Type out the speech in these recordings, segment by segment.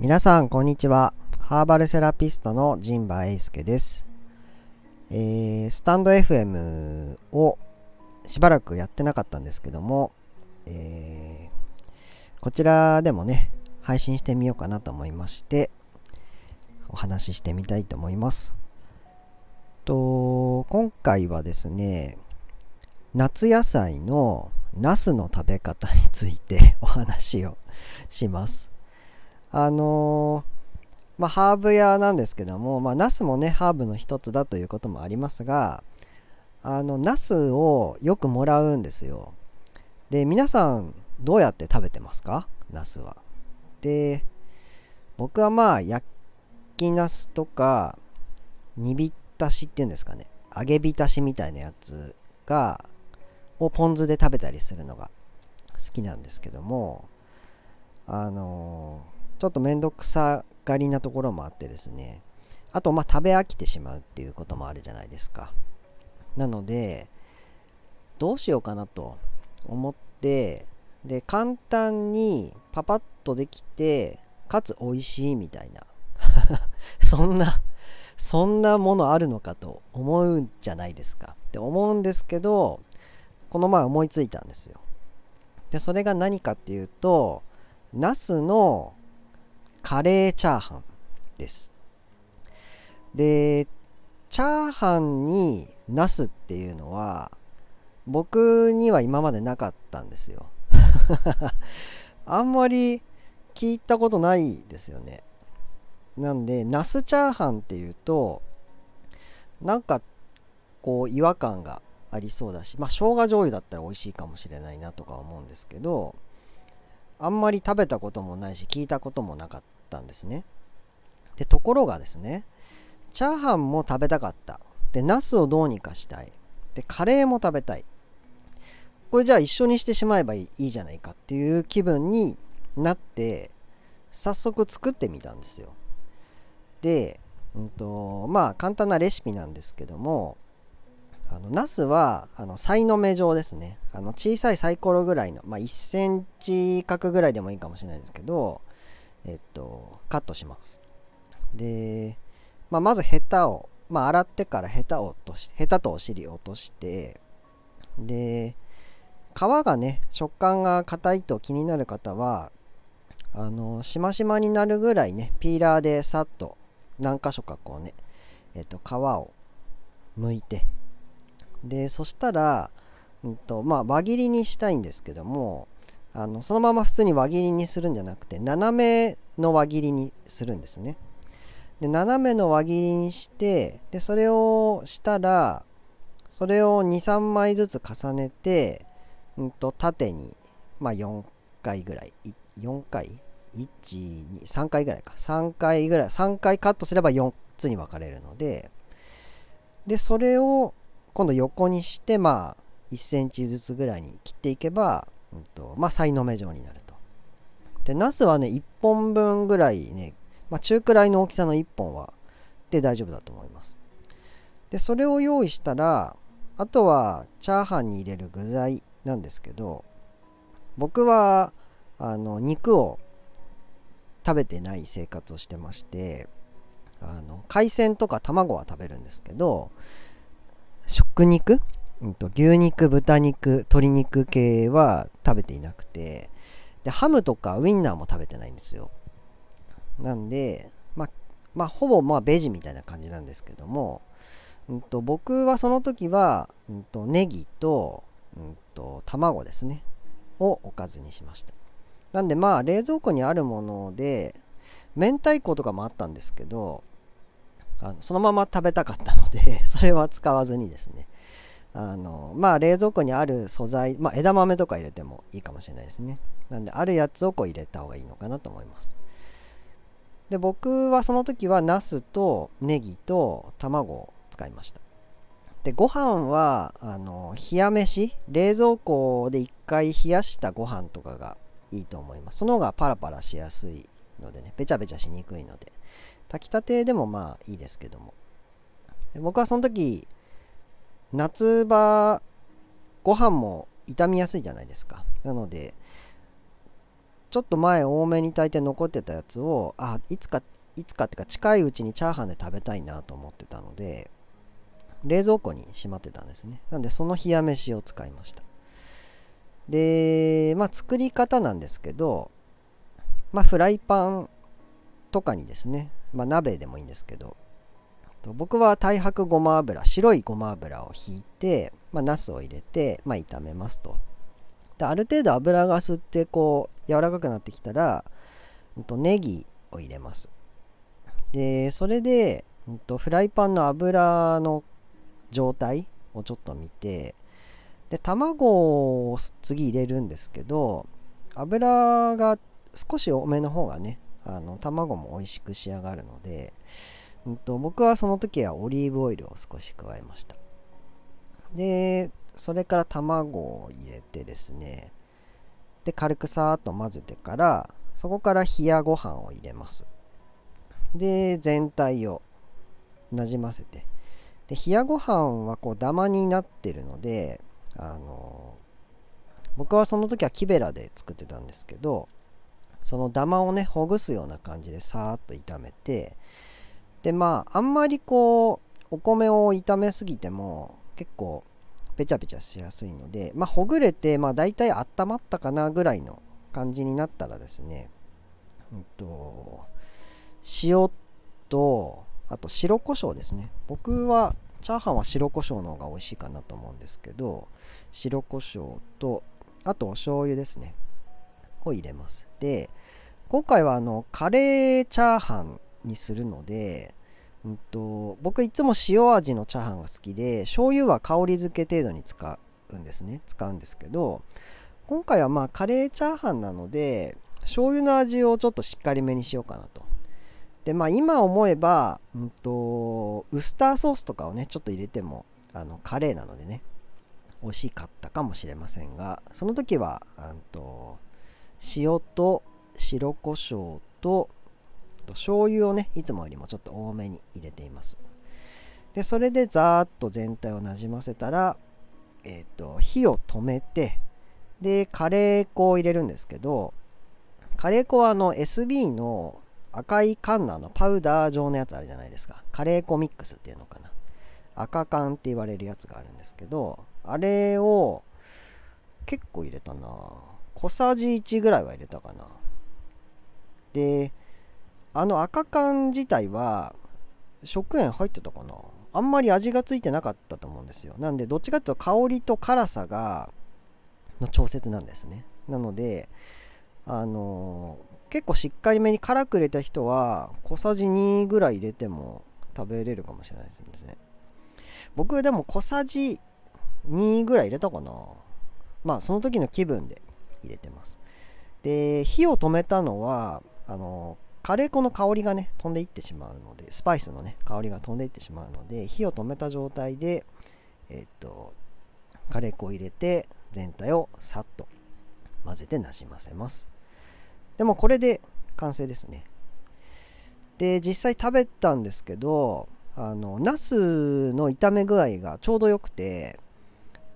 皆さん、こんにちは。ハーバルセラピストの陣馬英介です。えー、スタンド FM をしばらくやってなかったんですけども、えー、こちらでもね、配信してみようかなと思いまして、お話ししてみたいと思います。と、今回はですね、夏野菜のナスの食べ方についてお話をします。あの、まあ、ハーブ屋なんですけども、まあ、ナスもね、ハーブの一つだということもありますが、あの、ナスをよくもらうんですよ。で、皆さん、どうやって食べてますか？ナスは。で、僕はまあ、焼きナスとか、煮浸しっていうんですかね。揚げ浸しみたいなやつが、をポン酢で食べたりするのが好きなんですけども、あのーちょっとめんどくさがりなところもあってですね。あとまあ食べ飽きてしまうっていうこともあるじゃないですか。なのでどうしようかなと思ってで簡単にパパッとできてかつ美味しいみたいな。そんなそんなものあるのかと思うんじゃないですか。って思うんですけどこの前思いついたんですよ。でそれが何かっていうとナスのカレーチャーハンです。で、チャーハンにナスっていうのは僕には今までなかったんですよ。あんまり聞いたことないですよね。なんで、ナスチャーハンっていうと、なんかこう違和感がありそうだし、まあ生姜醤油だったら美味しいかもしれないなとか思うんですけど、あんまり食べたこともないし聞いたこともなかったんですね。で、ところがですね、チャーハンも食べたかった。で、ナスをどうにかしたい。で、カレーも食べたい。これじゃあ一緒にしてしまえばいいじゃないかっていう気分になって、早速作ってみたんですよ。で、うんと、まあ簡単なレシピなんですけども、あの、ナスは、あの、サイの目状ですね。あの、小さいサイコロぐらいの、まあ、1センチ角ぐらいでもいいかもしれないですけど、えっと、カットします。で、まあ、まずヘタを、まあ、洗ってからヘタを落とし、ヘタとお尻を落として、で、皮がね、食感が硬いと気になる方は、あの、しましまになるぐらいね、ピーラーでさっと何箇所かこうね、えっと、皮を剥いて、でそしたら、うんとまあ、輪切りにしたいんですけどもあのそのまま普通に輪切りにするんじゃなくて斜めの輪切りにするんですね。で斜めの輪切りにしてでそれをしたらそれを23枚ずつ重ねて、うんと、縦に、まあ、4回ぐらい4回？123回ぐらいか。3回ぐらい3回カットすれば4つに分かれるのででそれを今度横にしてまあ1センチずつぐらいに切っていけば、うんとまあ、さいの目状になると。で、ナスはね、1本分ぐらいね、まあ、中くらいの大きさの1本は、で大丈夫だと思います。で、それを用意したら、あとはチャーハンに入れる具材なんですけど、僕は、あの、肉を食べてない生活をしてまして、あの海鮮とか卵は食べるんですけど食肉、うんと、牛肉、豚肉、鶏肉系は食べていなくて、で、ハムとかウインナーも食べてないんですよ。なんで、まあ、まあ、ほぼまあベジみたいな感じなんですけども、うんと、僕はその時は、うんと、ネギと、うんと、卵ですね、をおかずにしました。なんでまあ冷蔵庫にあるもので、明太子とかもあったんですけど、あのそのまま食べたかったので それは使わずにですね。あのまあ冷蔵庫にある素材、まあ、枝豆とか入れてもいいかもしれないですね。なんであるやつをこう入れた方がいいのかなと思います。で僕はその時はナスとネギと卵を使いました。でご飯はあの冷や飯。冷蔵庫で一回冷やしたご飯とかがいいと思います。その方がパラパラしやすいのでね。べちゃべちゃしにくいので。炊きたてでもまあいいですけども。僕はその時夏場ご飯も傷みやすいじゃないですか。なのでちょっと前多めに炊いて残ってたやつをあいつかいつかっていうか近いうちにチャーハンで食べたいなと思ってたので冷蔵庫にしまってたんですね。なんでその冷や飯を使いました。でまあ作り方なんですけどまあフライパンとかにですねまあ鍋でもいいんですけど。僕は太白ごま油白いごま油をひいて、まあ、ナスを入れて、まあ、炒めますと。である程度油が吸ってこう柔らかくなってきたら、うん、とネギを入れます。でそれで、うん、とフライパンの油の状態をちょっと見てで卵を次入れるんですけど油が少し多めの方がねあの卵も美味しく仕上がるので、うんと、僕はその時はオリーブオイルを少し加えました。でそれから卵を入れてですねで軽くさーっと混ぜてからそこから冷やご飯を入れます。で全体をなじませて。で冷やご飯はこうダマになってるのであの僕はその時は木べらで作ってたんですけどそのダマをねほぐすような感じでさーっと炒めてでまああんまりこうお米を炒めすぎても結構ペチャペチャしやすいのでまあほぐれてまあ大体温まったかなぐらいの感じになったらですねうんと塩とあと白胡椒ですね。僕はチャーハンは白胡椒の方が美味しいかなと思うんですけど白胡椒とあとお醤油ですね。を入れます。で今回はあのカレーチャーハンにするので、うんと、僕いつも塩味のチャーハンが好きで醤油は香り付け程度に使うんですね。使うんですけど今回はまあカレーチャーハンなので醤油の味をちょっとしっかりめにしようかなと。でまあ今思えば、うんと、ウスターソースとかをねちょっと入れてもあのカレーなのでね美味しかったかもしれませんがその時はうんと塩と白胡椒と醤油をねいつもよりもちょっと多めに入れています。でそれでざーっと全体をなじませたらえっ、ー、と火を止めてでカレー粉を入れるんですけどカレー粉はあの SB の赤い缶のあのパウダー状のやつあるじゃないですか。カレー粉ミックスっていうのかな。赤缶って言われるやつがあるんですけどあれを結構入れたな小さじ1ぐらいは入れたかな。であの赤缶自体は食塩入ってたかな。あんまり味がついてなかったと思うんですよ。なんでどっちかっていうと香りと辛さがの調節なんですね。なのであのー、結構しっかりめに辛く入れた人は小さじ2ぐらい入れても食べれるかもしれないですね。僕でも小さじ2ぐらい入れたかな。まあその時の気分で。入れてます。で火を止めたのはあのカレー粉の香りがね飛んでいってしまうのでスパイスのね香りが飛んでいってしまうので火を止めた状態でえ、っとカレー粉を入れて全体をさっと混ぜてなじませます。でもこれで完成ですね。で実際食べたんですけどあのナスの炒め具合がちょうどよくて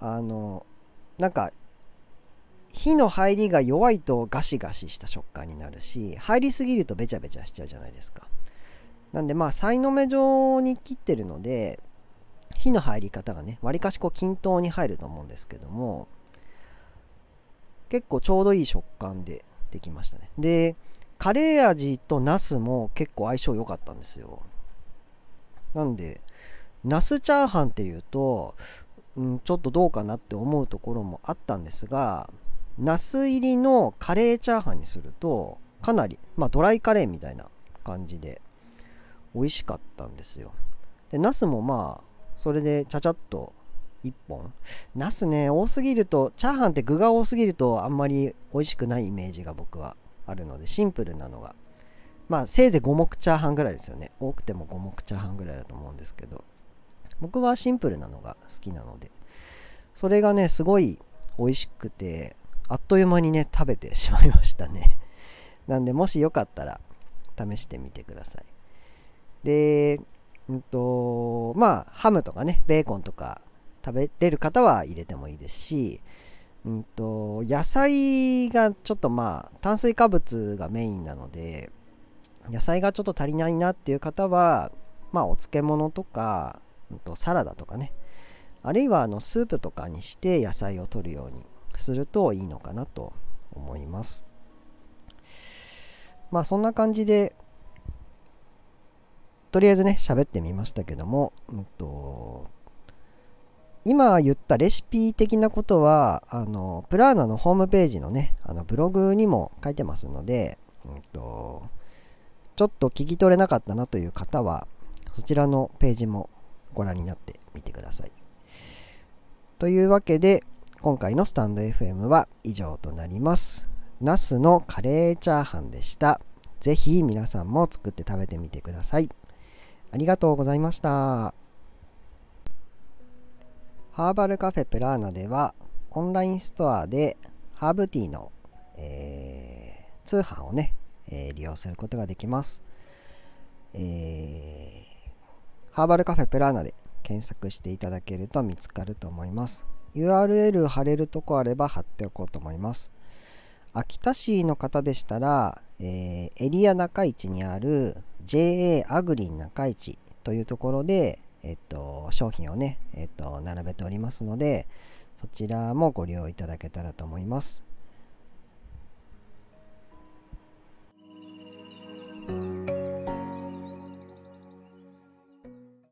あのなんか火の入りが弱いとガシガシした食感になるし入りすぎるとべちゃべちゃしちゃうじゃないですか。なんでまあさいの目状に切ってるので火の入り方がねわりかしこう均等に入ると思うんですけども結構ちょうどいい食感でできましたね。でカレー味とナスも結構相性良かったんですよ。なんでナスチャーハンっていうと、うん、ちょっとどうかなって思うところもあったんですがナス入りのカレーチャーハンにするとかなり、まあ、ドライカレーみたいな感じで美味しかったんですよ。でナスもまあそれでちゃちゃっと1本。ナスね多すぎるとチャーハンって具が多すぎるとあんまり美味しくないイメージが僕はあるのでシンプルなのが。まあせいぜい五目チャーハンぐらいですよね。多くても五目チャーハンぐらいだと思うんですけど。僕はシンプルなのが好きなので。それがねすごい美味しくてあっという間にね食べてしまいましたね。なんでもしよかったら試してみてください。でうんとまあハムとかねベーコンとか食べれる方は入れてもいいですしうんと、野菜がちょっとまあ、炭水化物がメインなので、野菜がちょっと足りないなっていう方は、まあ、お漬物とか、うんと、サラダとかね、あるいはあのスープとかにして野菜を取るようにするといいのかなと思います。まあそんな感じでとりあえずね喋ってみましたけども、うんと、今言ったレシピ的なことはあのプラーナのホームページのねあのブログにも書いてますので、うんと、ちょっと聞き取れなかったなという方はそちらのページもご覧になってみてください。というわけで、今回のスタンド FM は以上となります。ナスのカレーチャーハンでした。ぜひ皆さんも作って食べてみてください。ありがとうございました。ハーバルカフェプラーナではオンラインストアでハーブティーの、えー、通販をね、えー、利用することができます。えー、ハーバルカフェプラーナで検索していただけると見つかると思います。URL 貼れるとこあれば貼っておこうと思います。秋田市の方でしたら、えー、エリア中市にある JA アグリン中市というところで、えっと、商品をね、えっと、並べておりますので、そちらもご利用いただけたらと思います。